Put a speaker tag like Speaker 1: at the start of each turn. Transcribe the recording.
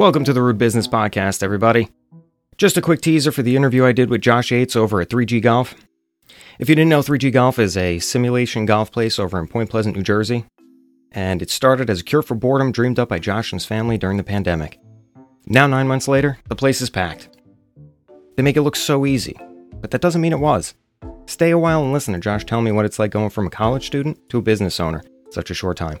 Speaker 1: Welcome to the Rude Business Podcast, everybody. Just a quick teaser for the interview I did with Josh Yates over at 3G Golf. If you didn't know, 3G Golf is a simulation golf place over in Point Pleasant, New Jersey, and it started as a cure for boredom dreamed up by Josh and his family during the pandemic. Now, nine months later, the place is packed. They make it look so easy, but that doesn't mean it was. Stay a while and listen to Josh tell me what it's like going from a college student to a business owner such a short time.